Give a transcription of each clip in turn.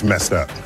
That's messed up.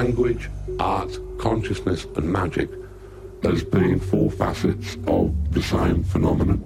Language, art, consciousness, and magic as being four facets of the same phenomenon.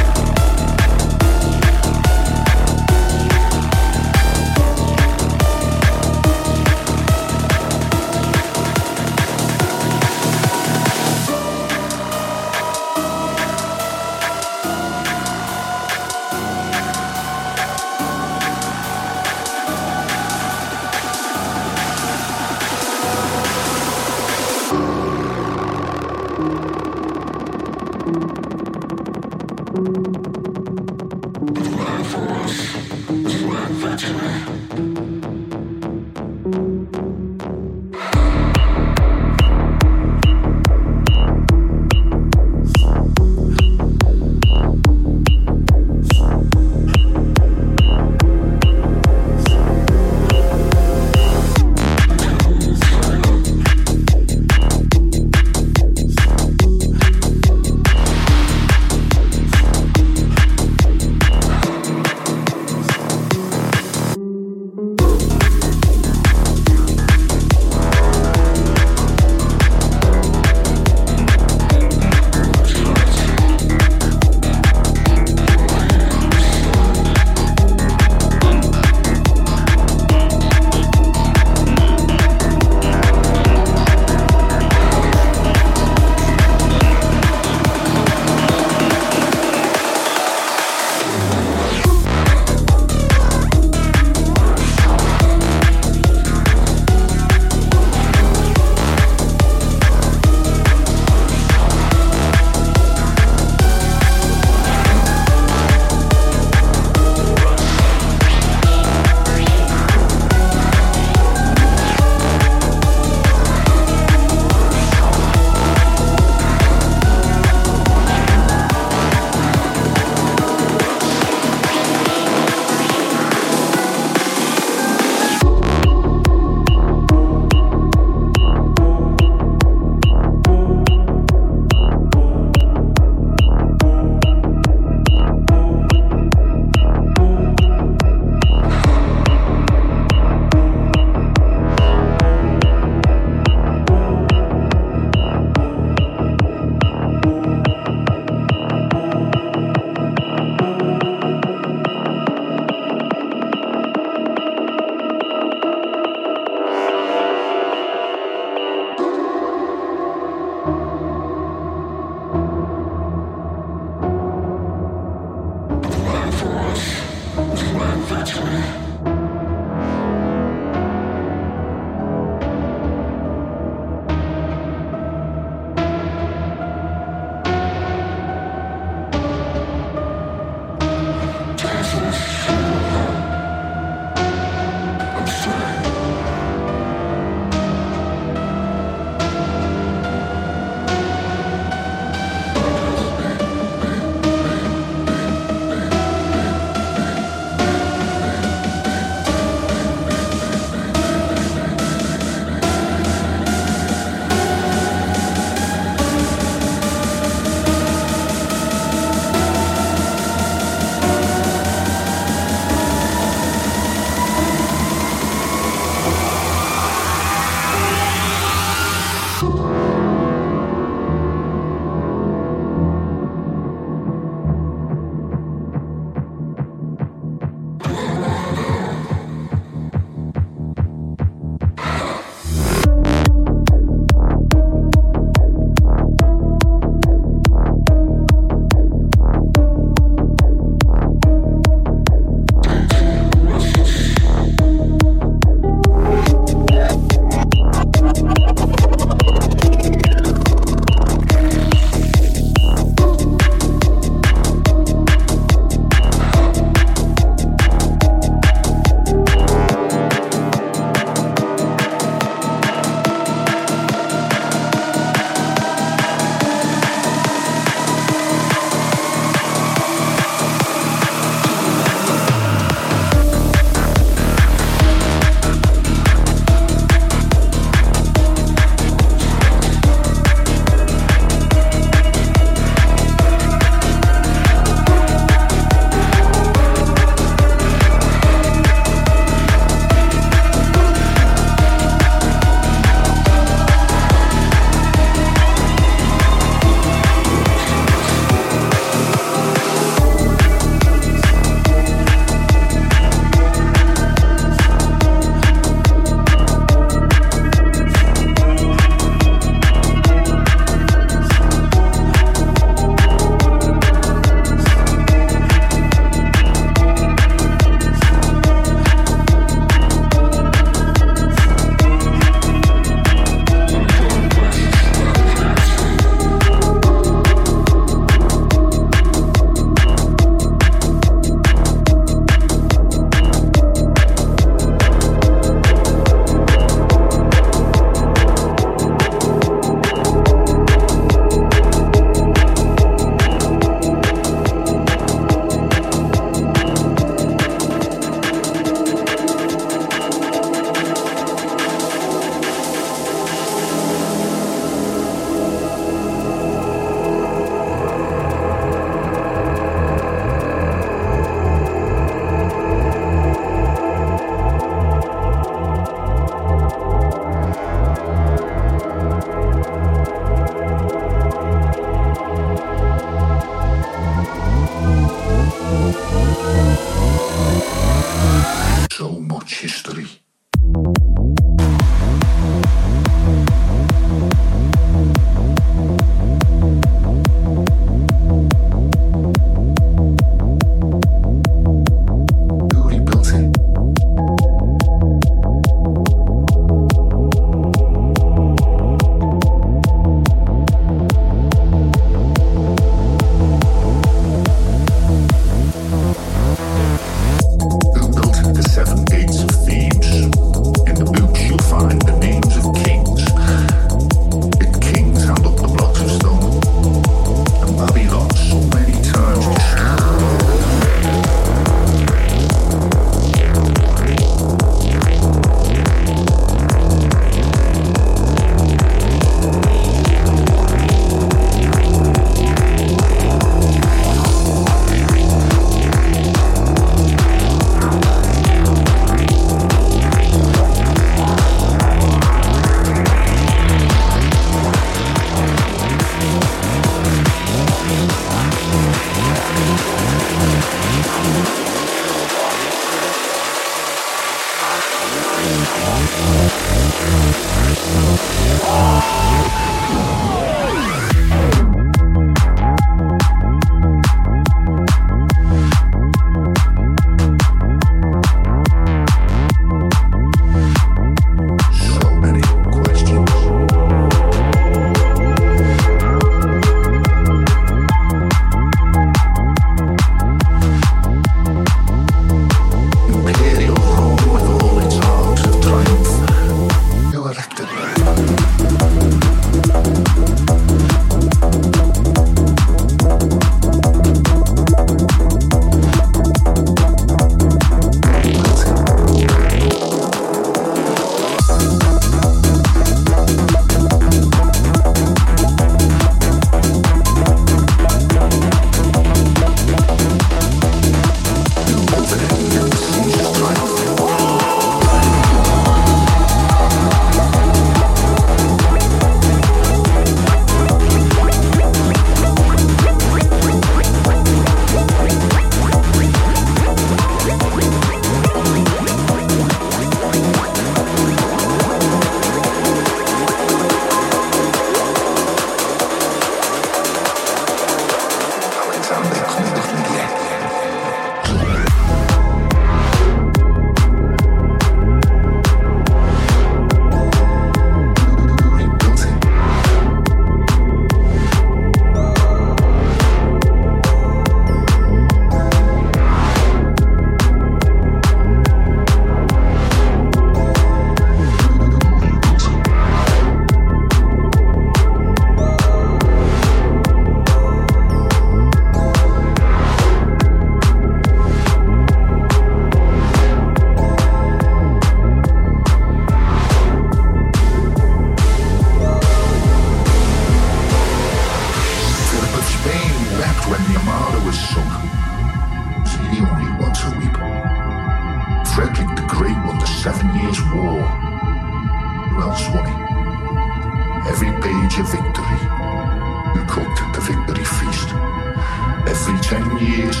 years,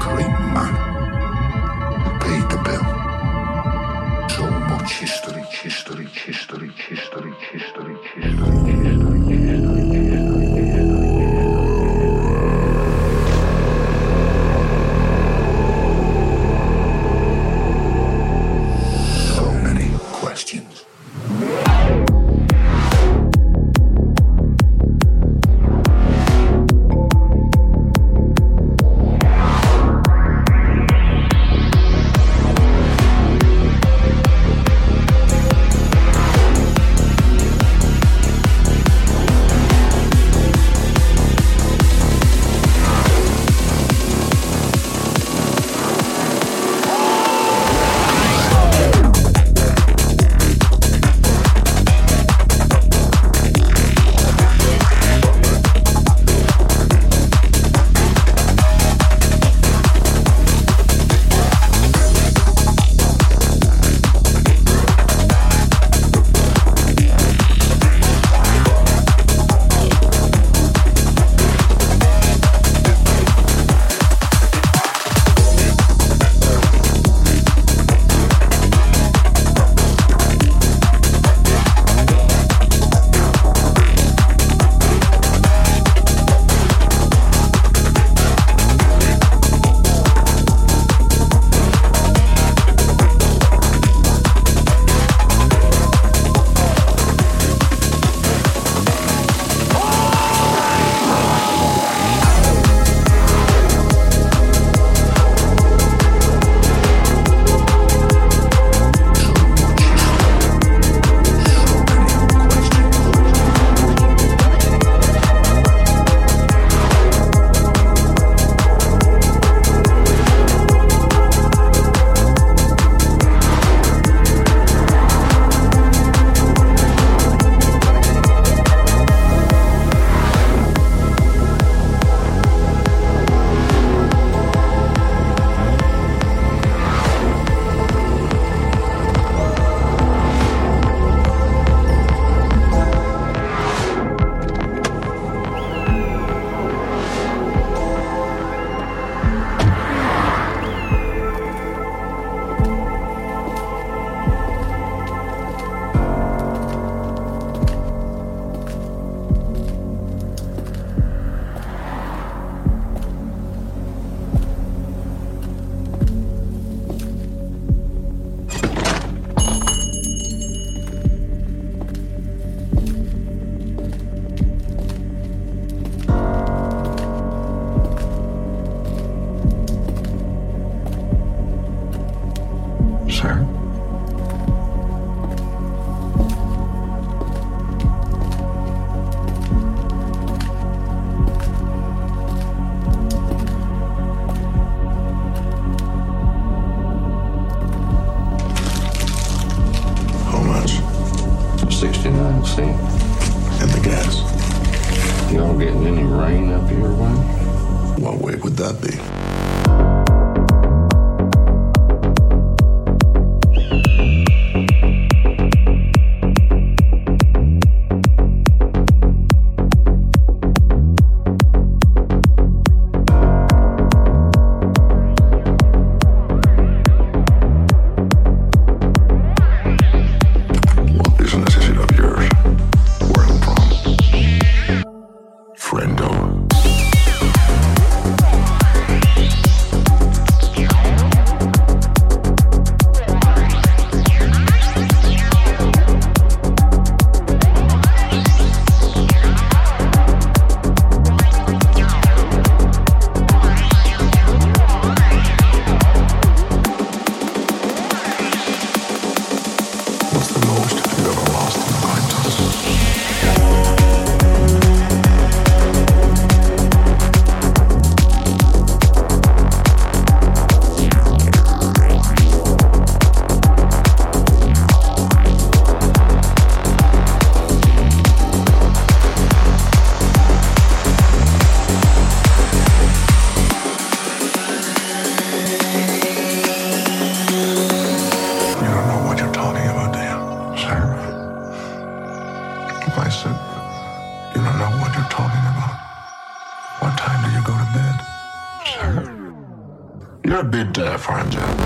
great man paid the bill. So much history, history, history, history, history. A bit deaf,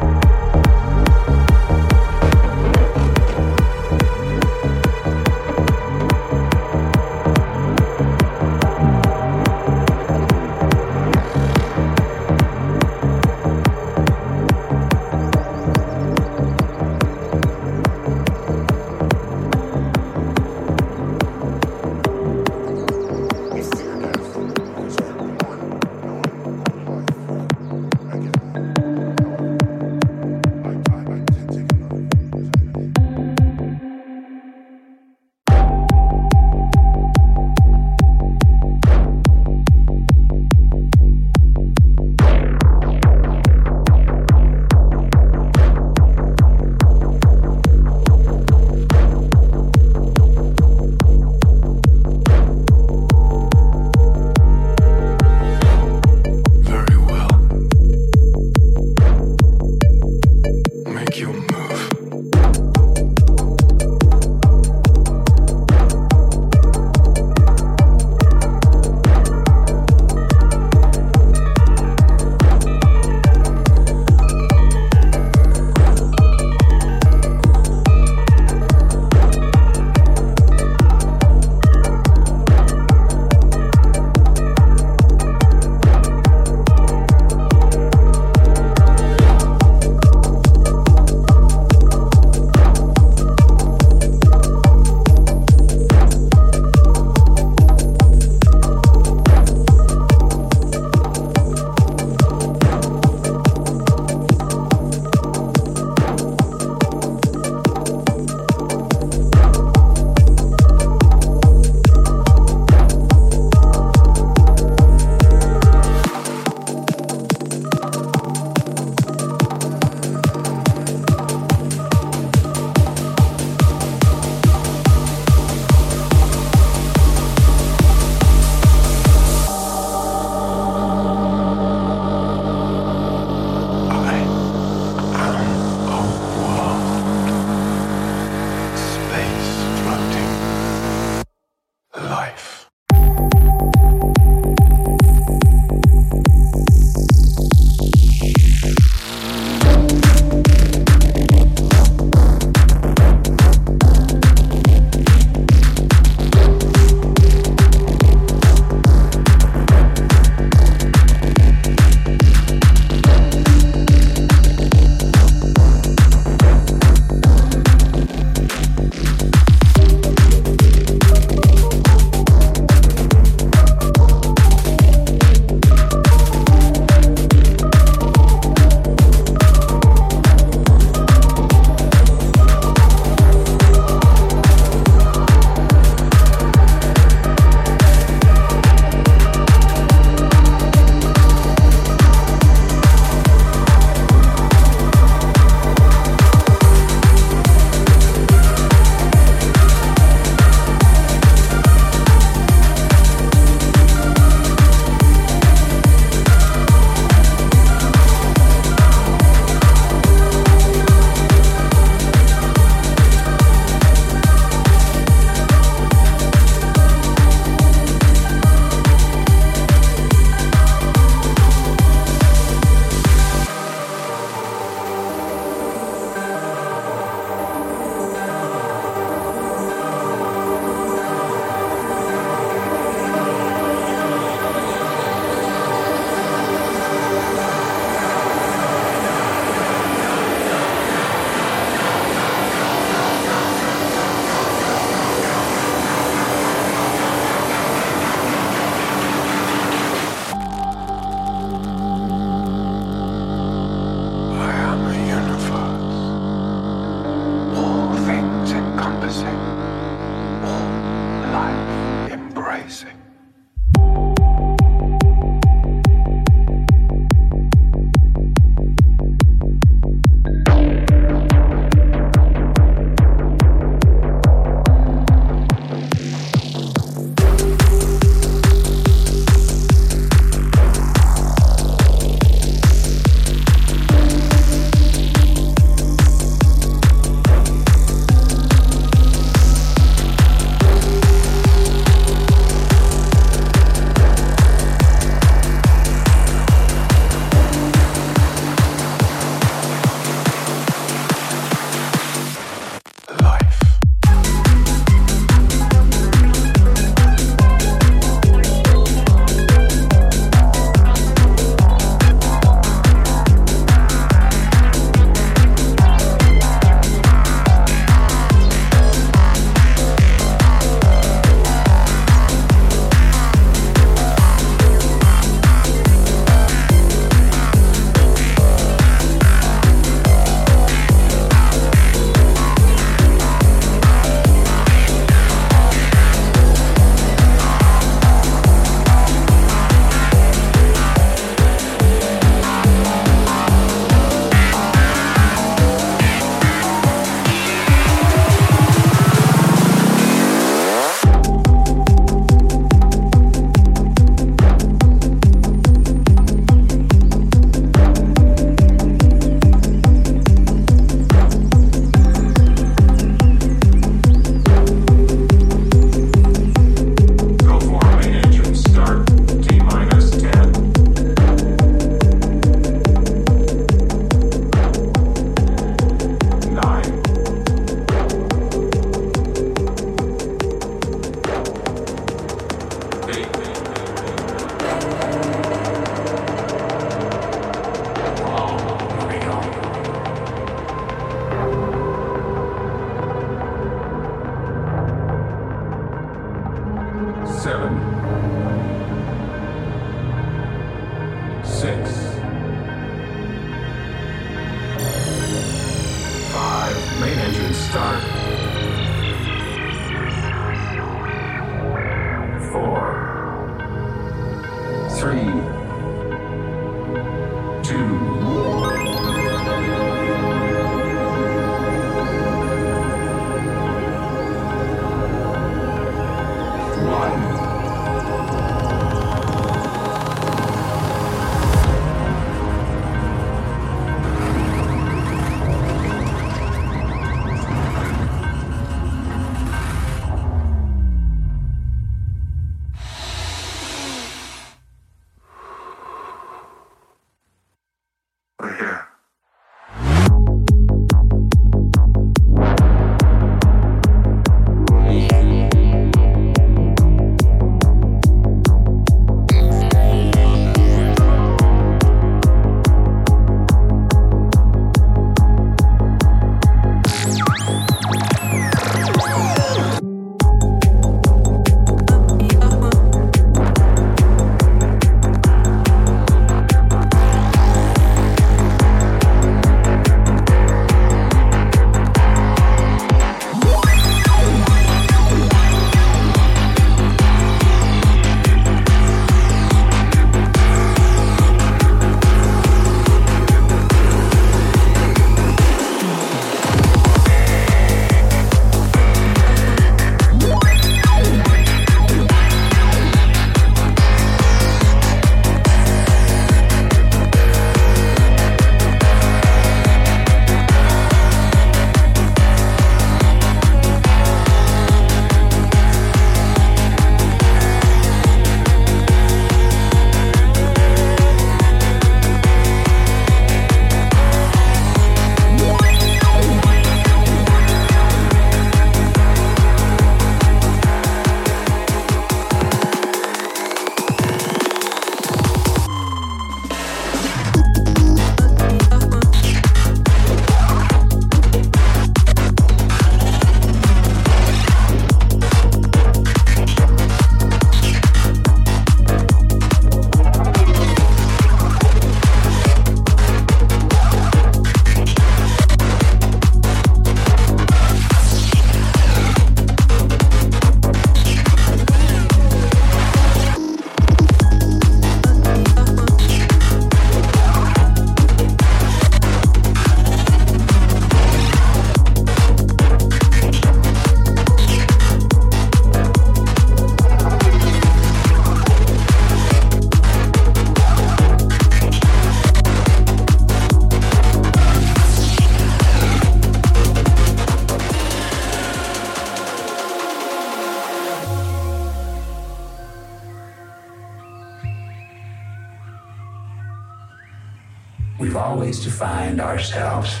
defined ourselves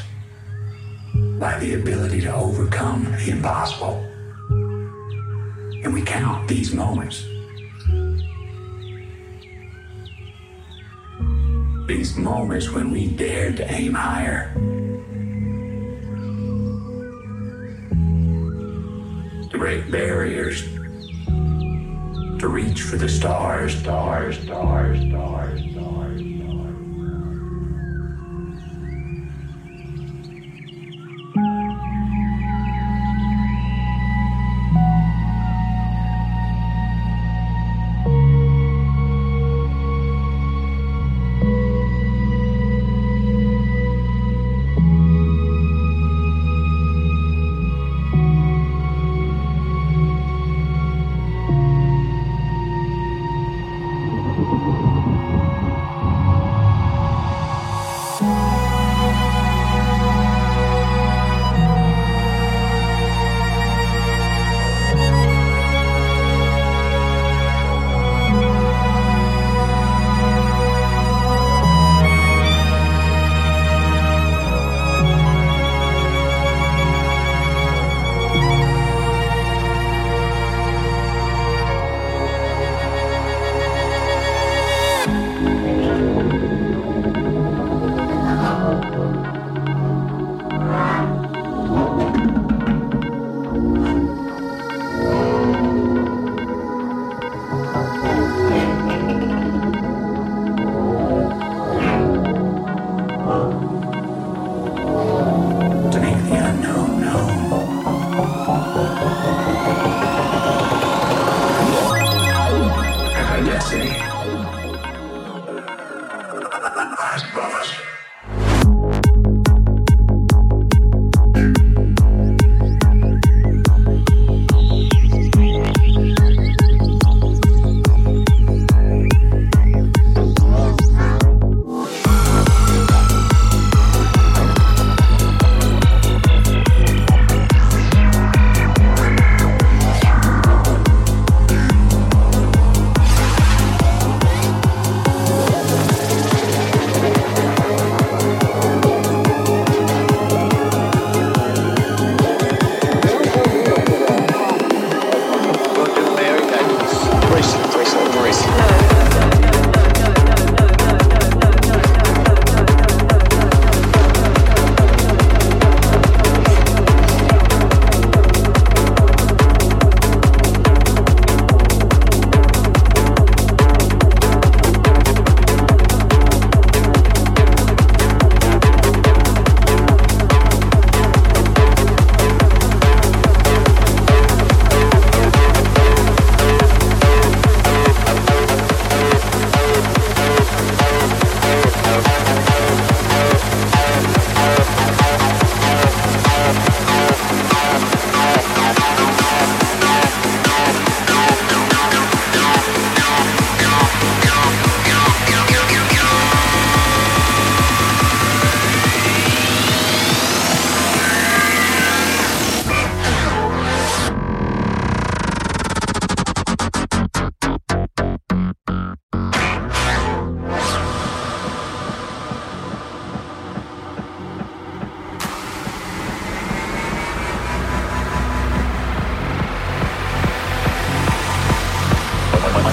by the ability to overcome the impossible. And we count these moments. These moments when we dared to aim higher. To break barriers. To reach for the stars, stars, stars, stars.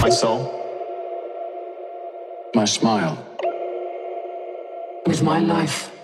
My soul. My smile. Is my life.